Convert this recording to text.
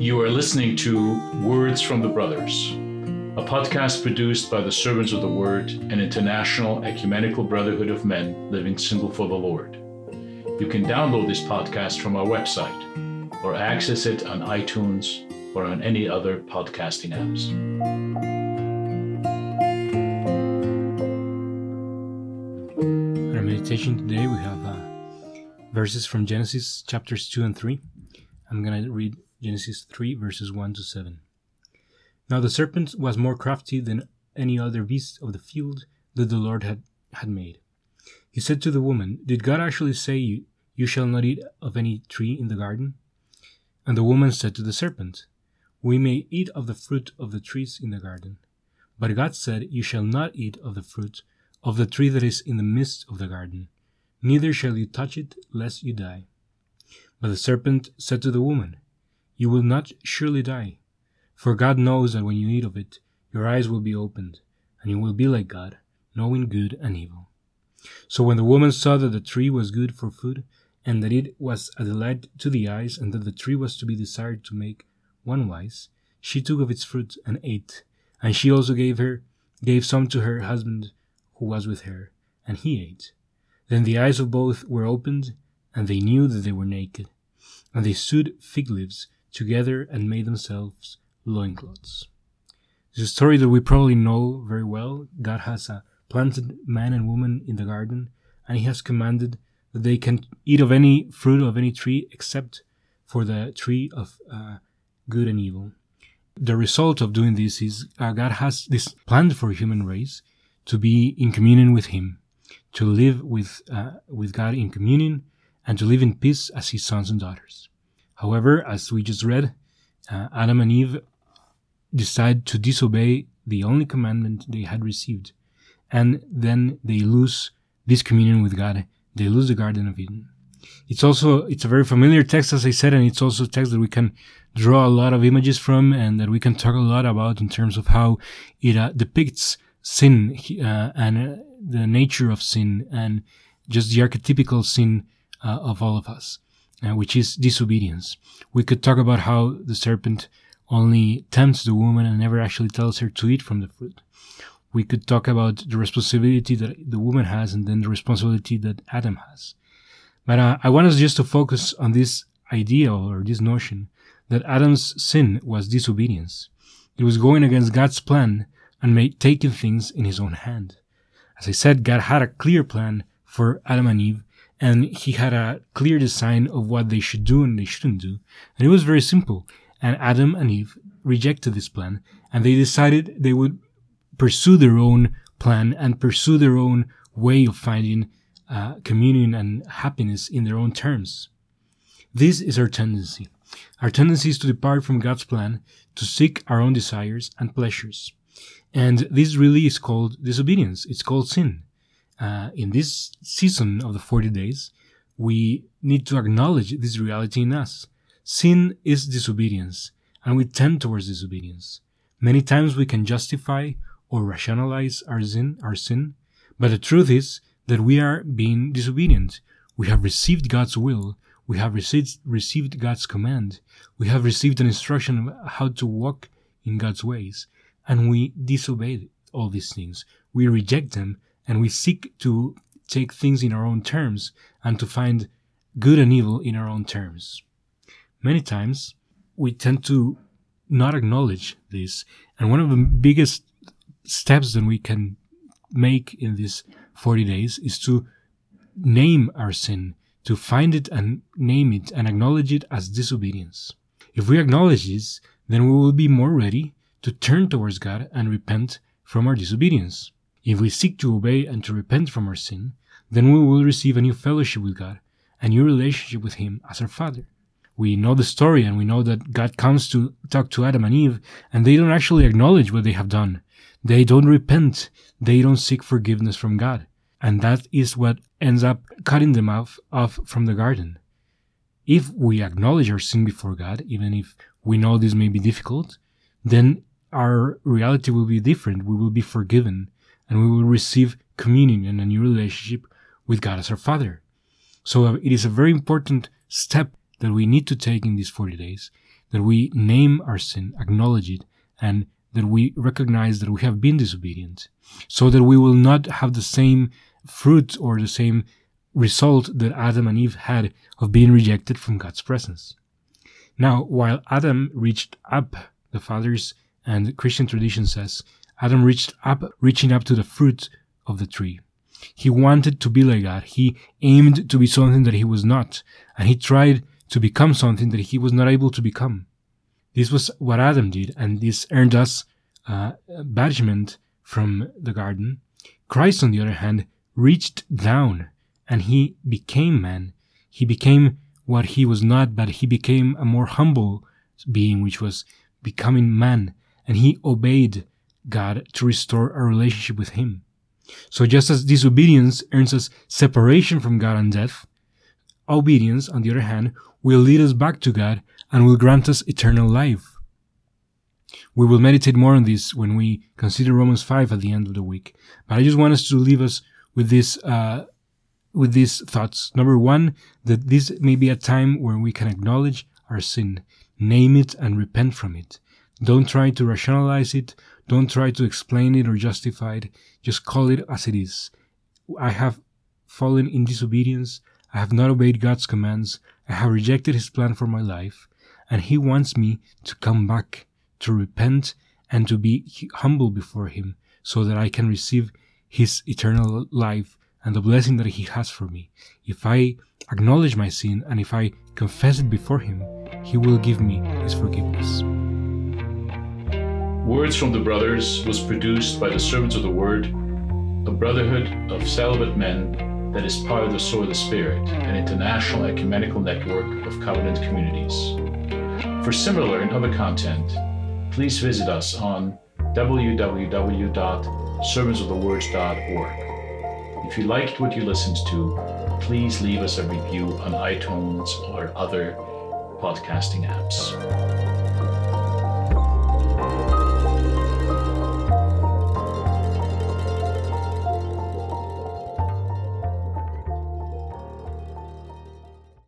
You are listening to Words from the Brothers, a podcast produced by the Servants of the Word, an international ecumenical brotherhood of men living single for the Lord. You can download this podcast from our website or access it on iTunes or on any other podcasting apps. Meditation today, we have uh, verses from Genesis chapters 2 and 3. I'm going to read Genesis 3, verses 1 to 7. Now the serpent was more crafty than any other beast of the field that the Lord had, had made. He said to the woman, Did God actually say, you, you shall not eat of any tree in the garden? And the woman said to the serpent, We may eat of the fruit of the trees in the garden. But God said, You shall not eat of the fruit of the tree that is in the midst of the garden, neither shall you touch it, lest you die. But the serpent said to the woman, You will not surely die, for God knows that when you eat of it, your eyes will be opened, and you will be like God, knowing good and evil. So when the woman saw that the tree was good for food, and that it was a delight to the eyes, and that the tree was to be desired to make one wise, she took of its fruit and ate, and she also gave her gave some to her husband who was with her, and he ate. Then the eyes of both were opened, and they knew that they were naked. And they sewed fig leaves together and made themselves loincloths. It's a story that we probably know very well. God has uh, planted man and woman in the garden, and He has commanded that they can eat of any fruit of any tree except for the tree of uh, good and evil. The result of doing this is uh, God has this planned for human race to be in communion with Him, to live with uh, with God in communion, and to live in peace as His sons and daughters. However, as we just read, uh, Adam and Eve decide to disobey the only commandment they had received, and then they lose this communion with God. They lose the Garden of Eden. It's also it's a very familiar text, as I said, and it's also a text that we can draw a lot of images from, and that we can talk a lot about in terms of how it uh, depicts sin uh, and uh, the nature of sin and just the archetypical sin uh, of all of us, uh, which is disobedience. We could talk about how the serpent only tempts the woman and never actually tells her to eat from the fruit. We could talk about the responsibility that the woman has and then the responsibility that Adam has. But uh, I want us just to focus on this idea or this notion that Adam's sin was disobedience. It was going against God's plan and made, taking things in his own hand. As I said, God had a clear plan for Adam and Eve, and he had a clear design of what they should do and they shouldn't do. And it was very simple. And Adam and Eve rejected this plan, and they decided they would pursue their own plan and pursue their own way of finding uh, communion and happiness in their own terms. This is our tendency. Our tendency is to depart from God's plan, to seek our own desires and pleasures. And this really is called disobedience. It's called sin. Uh, in this season of the 40 days, we need to acknowledge this reality in us. Sin is disobedience, and we tend towards disobedience. Many times we can justify or rationalize our sin, our sin, but the truth is that we are being disobedient. We have received God's will. We have received, received God's command. We have received an instruction of how to walk in God's ways and we disobey all these things. We reject them and we seek to take things in our own terms and to find good and evil in our own terms. Many times we tend to not acknowledge this. And one of the biggest steps that we can make in these 40 days is to name our sin, to find it and name it and acknowledge it as disobedience. If we acknowledge this, then we will be more ready to turn towards God and repent from our disobedience. If we seek to obey and to repent from our sin, then we will receive a new fellowship with God, a new relationship with Him as our Father. We know the story and we know that God comes to talk to Adam and Eve, and they don't actually acknowledge what they have done. They don't repent. They don't seek forgiveness from God. And that is what ends up cutting them off, off from the garden. If we acknowledge our sin before God, even if we know this may be difficult, then our reality will be different. We will be forgiven and we will receive communion and a new relationship with God as our Father. So uh, it is a very important step that we need to take in these 40 days that we name our sin, acknowledge it, and that we recognize that we have been disobedient, so that we will not have the same fruit or the same result that Adam and Eve had of being rejected from God's presence. Now, while Adam reached up, the fathers and Christian tradition says, Adam reached up, reaching up to the fruit of the tree. He wanted to be like God. He aimed to be something that he was not, and he tried to become something that he was not able to become. This was what Adam did, and this earned us uh, banishment from the garden. Christ, on the other hand, reached down and he became man. He became what he was not, but he became a more humble being, which was becoming man, and he obeyed God to restore a relationship with him. So just as disobedience earns us separation from God and death, obedience, on the other hand, will lead us back to God and will grant us eternal life. We will meditate more on this when we consider Romans 5 at the end of the week. But I just want us to leave us with this, uh, with these thoughts. Number one, that this may be a time where we can acknowledge our sin, name it, and repent from it. Don't try to rationalize it. Don't try to explain it or justify it. Just call it as it is. I have fallen in disobedience. I have not obeyed God's commands. I have rejected His plan for my life. And He wants me to come back, to repent, and to be humble before Him so that I can receive His eternal life and the blessing that He has for me. If I acknowledge my sin and if I confess it before Him, He will give me His forgiveness. Words from the Brothers was produced by the Servants of the Word, a brotherhood of celibate men that is part of the Sword of the Spirit, an international ecumenical network of covenant communities. For similar and other content, please visit us on www.servantsofthewords.org. If you liked what you listened to, please leave us a review on iTunes or other podcasting apps.